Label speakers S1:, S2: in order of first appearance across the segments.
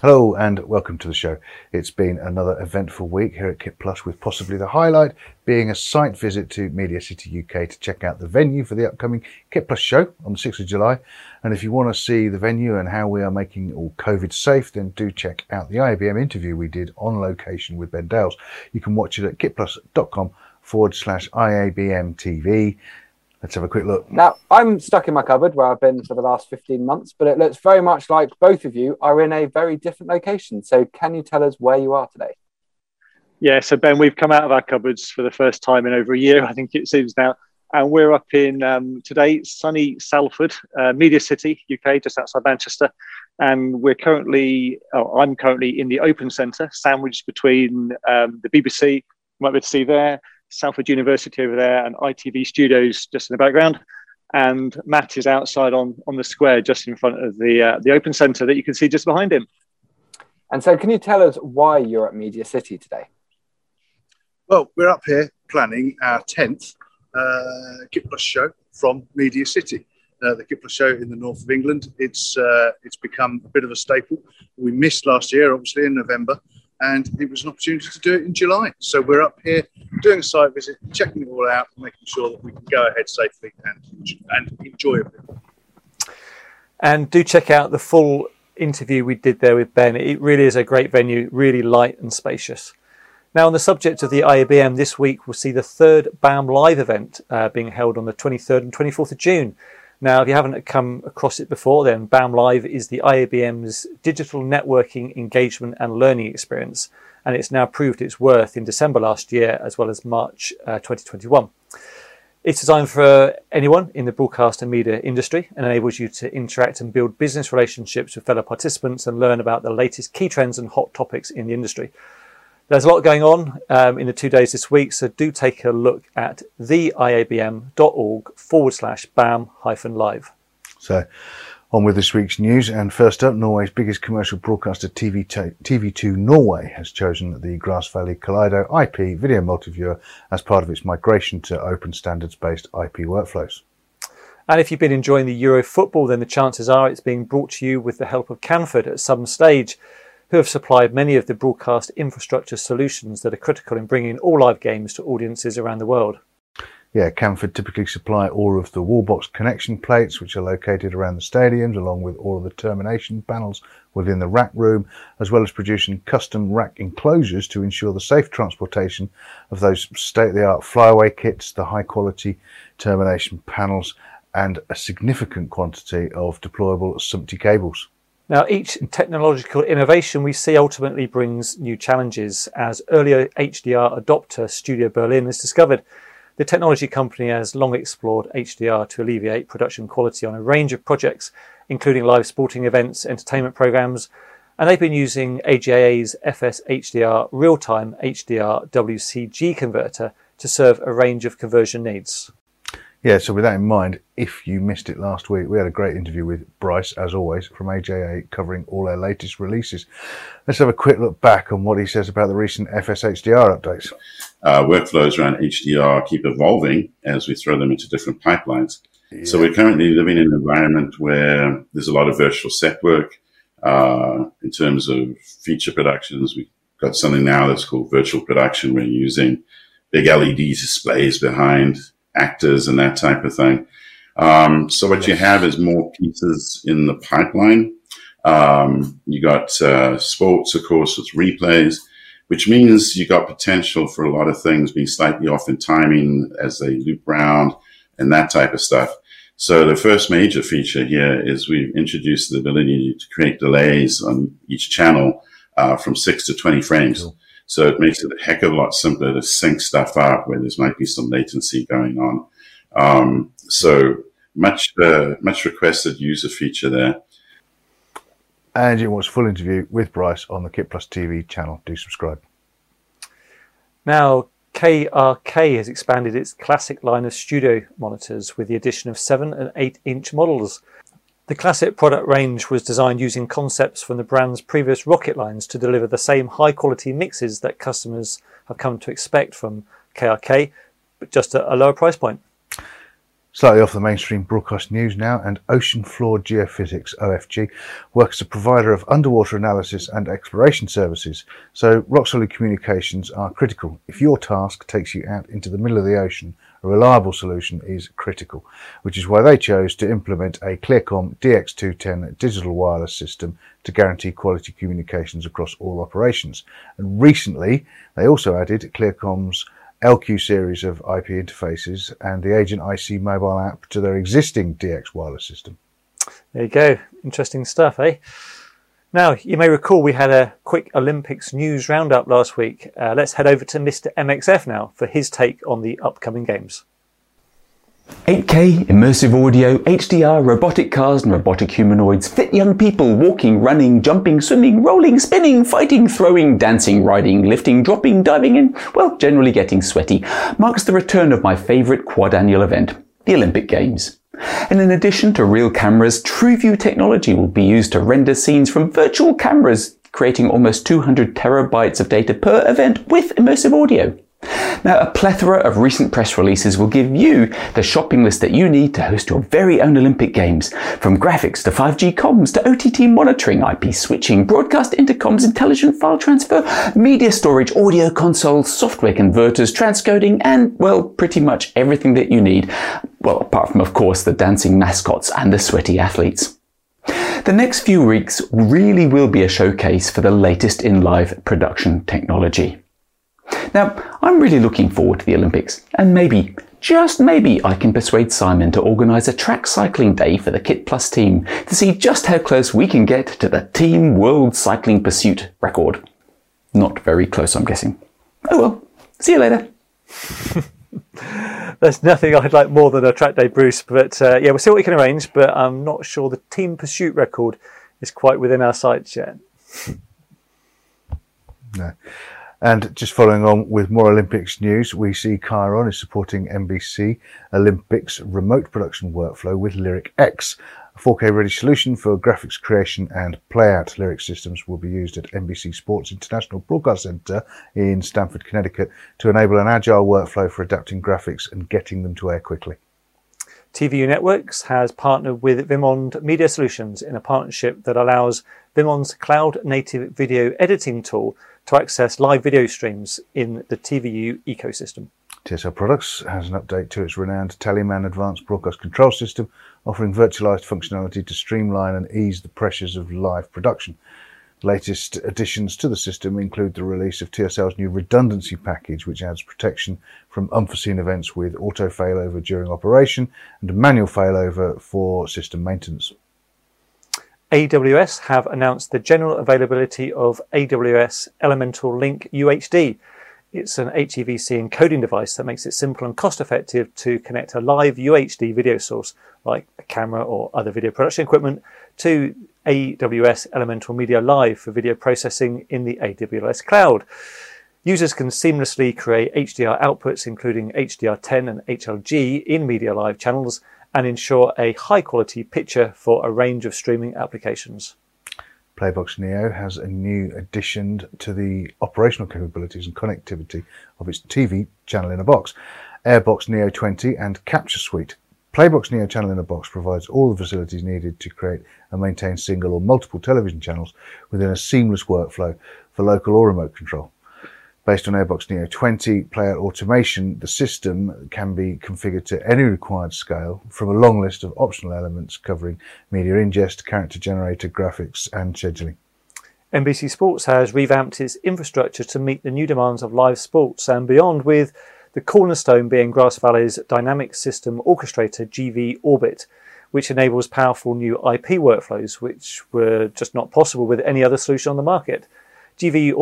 S1: Hello and welcome to the show. It's been another eventful week here at Kit Plus, with possibly the highlight being a site visit to Media City UK to check out the venue for the upcoming Kit Plus show on the 6th of July. And if you want to see the venue and how we are making all COVID safe, then do check out the IABM interview we did on location with Ben Dales. You can watch it at kitplus.com forward slash IABM TV. Let's have a quick look.
S2: Now, I'm stuck in my cupboard where I've been for the last 15 months, but it looks very much like both of you are in a very different location. So, can you tell us where you are today?
S3: Yeah, so Ben, we've come out of our cupboards for the first time in over a year, I think it seems now. And we're up in um, today, sunny Salford, uh, Media City, UK, just outside Manchester. And we're currently, oh, I'm currently in the Open Centre, sandwiched between um, the BBC, you might be able to see there, Salford University over there and ITV Studios just in the background. And Matt is outside on, on the square just in front of the, uh, the open centre that you can see just behind him.
S2: And so, can you tell us why you're at Media City today?
S1: Well, we're up here planning our 10th uh, Kit Plus show from Media City. Uh, the Kit Plus show in the north of England. It's uh, it's become a bit of a staple. We missed last year, obviously in November, and it was an opportunity to do it in July. So we're up here doing a site visit, checking it all out, making sure that we can go ahead safely and, and enjoyably.
S4: And do check out the full interview we did there with Ben. It really is a great venue, really light and spacious. Now, on the subject of the IABM, this week we'll see the third BAM Live event uh, being held on the 23rd and 24th of June. Now, if you haven't come across it before, then BAM Live is the IABM's digital networking, engagement, and learning experience, and it's now proved its worth in December last year as well as March uh, 2021. It's designed for anyone in the broadcast and media industry and enables you to interact and build business relationships with fellow participants and learn about the latest key trends and hot topics in the industry. There's a lot going on um, in the two days this week, so do take a look at theiabm.org forward slash BAM hyphen live.
S1: So, on with this week's news, and first up, Norway's biggest commercial broadcaster TV TV2 Norway has chosen the Grass Valley Kaleido IP video multiviewer as part of its migration to open standards based IP workflows.
S4: And if you've been enjoying the Euro football, then the chances are it's being brought to you with the help of Canford at some stage who have supplied many of the broadcast infrastructure solutions that are critical in bringing all live games to audiences around the world.
S1: Yeah, Canford typically supply all of the wallbox connection plates, which are located around the stadiums, along with all of the termination panels within the rack room, as well as producing custom rack enclosures to ensure the safe transportation of those state-of-the-art flyaway kits, the high-quality termination panels, and a significant quantity of deployable SMPTE cables.
S4: Now, each technological innovation we see ultimately brings new challenges. As earlier HDR adopter Studio Berlin has discovered, the technology company has long explored HDR to alleviate production quality on a range of projects, including live sporting events, entertainment programs, and they've been using AJA's FS HDR real-time HDR WCG converter to serve a range of conversion needs.
S1: Yeah, so with that in mind, if you missed it last week, we had a great interview with Bryce, as always, from AJA, covering all our latest releases. Let's have a quick look back on what he says about the recent FSHDR updates.
S5: Uh, workflows around HDR keep evolving as we throw them into different pipelines. Yeah. So we're currently living in an environment where there's a lot of virtual set work. Uh, in terms of feature productions, we've got something now that's called virtual production. We're using big LED displays behind actors and that type of thing. Um, so what you have is more pieces in the pipeline. Um, you got uh, sports, of course, with replays, which means you got potential for a lot of things being slightly off in timing as they loop around and that type of stuff. So the first major feature here is we've introduced the ability to create delays on each channel uh, from six to 20 frames. Cool. So it makes it a heck of a lot simpler to sync stuff up where there's might be some latency going on. Um, so much, uh, much requested user feature there.
S1: And you watch full interview with Bryce on the Kit Plus TV channel. Do subscribe.
S4: Now, KRK has expanded its classic line of studio monitors with the addition of 7 and 8 inch models. The classic product range was designed using concepts from the brand's previous Rocket lines to deliver the same high quality mixes that customers have come to expect from KRK, but just at a lower price point.
S1: Slightly off the mainstream broadcast news now, and Ocean Floor Geophysics, OFG, works as a provider of underwater analysis and exploration services. So, rock solid communications are critical. If your task takes you out into the middle of the ocean, a reliable solution is critical, which is why they chose to implement a Clear-Com DX210 digital wireless system to guarantee quality communications across all operations. And recently, they also added Clear-Com's LQ series of IP interfaces and the Agent IC mobile app to their existing DX wireless system.
S4: There you go. Interesting stuff, eh? Now, you may recall we had a quick Olympics news roundup last week. Uh, let's head over to Mr. MXF now for his take on the upcoming games.
S6: 8K, immersive audio, HDR, robotic cars and robotic humanoids, fit young people walking, running, jumping, swimming, rolling, spinning, fighting, throwing, dancing, riding, lifting, dropping, diving and, well, generally getting sweaty, marks the return of my favourite quad annual event, the Olympic Games. And in addition to real cameras, TrueView technology will be used to render scenes from virtual cameras, creating almost 200 terabytes of data per event with immersive audio. Now, a plethora of recent press releases will give you the shopping list that you need to host your very own Olympic Games. From graphics to 5G comms to OTT monitoring, IP switching, broadcast intercoms, intelligent file transfer, media storage, audio consoles, software converters, transcoding, and, well, pretty much everything that you need. Well, apart from, of course, the dancing mascots and the sweaty athletes. The next few weeks really will be a showcase for the latest in live production technology. Now, I'm really looking forward to the Olympics, and maybe, just maybe, I can persuade Simon to organise a track cycling day for the Kit Plus team to see just how close we can get to the Team World Cycling Pursuit record. Not very close, I'm guessing. Oh well, see you later.
S4: There's nothing I'd like more than a track day, Bruce. But uh, yeah, we'll see what we can arrange. But I'm not sure the team pursuit record is quite within our sights yet.
S1: No. And just following on with more Olympics news, we see Chyron is supporting NBC Olympics remote production workflow with Lyric X. A 4K ready solution for graphics creation and playout. Lyric systems will be used at NBC Sports International Broadcast Center in Stamford, Connecticut to enable an agile workflow for adapting graphics and getting them to air quickly.
S4: TVU Networks has partnered with Vimond Media Solutions in a partnership that allows Vimond's cloud native video editing tool to access live video streams in the TVU ecosystem.
S1: TSL Products has an update to its renowned TallyMan Advanced Broadcast Control System, offering virtualized functionality to streamline and ease the pressures of live production. Latest additions to the system include the release of TSL's new redundancy package, which adds protection from unforeseen events with auto failover during operation and manual failover for system maintenance.
S4: AWS have announced the general availability of AWS Elemental Link UHD. It's an HEVC encoding device that makes it simple and cost effective to connect a live UHD video source, like a camera or other video production equipment, to AWS Elemental Media Live for video processing in the AWS cloud. Users can seamlessly create HDR outputs, including HDR10 and HLG, in Media Live channels and ensure a high quality picture for a range of streaming applications.
S1: Playbox Neo has a new addition to the operational capabilities and connectivity of its TV channel in a box. Airbox Neo 20 and Capture Suite. Playbox Neo Channel in a Box provides all the facilities needed to create and maintain single or multiple television channels within a seamless workflow for local or remote control. Based on Airbox Neo 20 player automation, the system can be configured to any required scale from a long list of optional elements covering media ingest, character generator, graphics, and scheduling.
S4: NBC Sports has revamped its infrastructure to meet the new demands of live sports and beyond, with the cornerstone being Grass Valley's dynamic system orchestrator GV Orbit, which enables powerful new IP workflows, which were just not possible with any other solution on the market. GV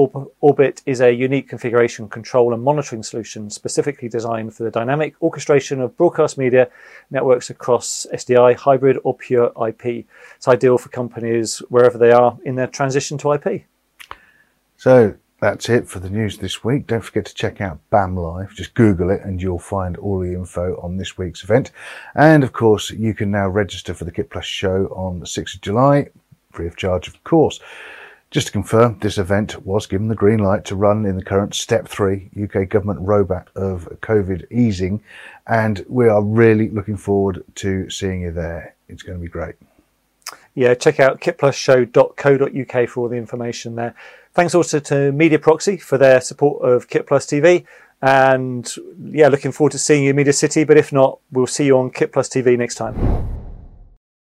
S4: Orbit is a unique configuration, control, and monitoring solution specifically designed for the dynamic orchestration of broadcast media networks across SDI, hybrid, or pure IP. It's ideal for companies wherever they are in their transition to IP.
S1: So that's it for the news this week. Don't forget to check out BAM Live. Just Google it and you'll find all the info on this week's event. And of course, you can now register for the Kit Plus show on the 6th of July, free of charge, of course. Just to confirm, this event was given the green light to run in the current step three UK government rollback of COVID easing, and we are really looking forward to seeing you there. It's going to be great.
S4: Yeah, check out kitplusshow.co.uk for all the information there. Thanks also to Media Proxy for their support of Kit Plus TV. And yeah, looking forward to seeing you in Media City. But if not, we'll see you on Kit Plus TV next time.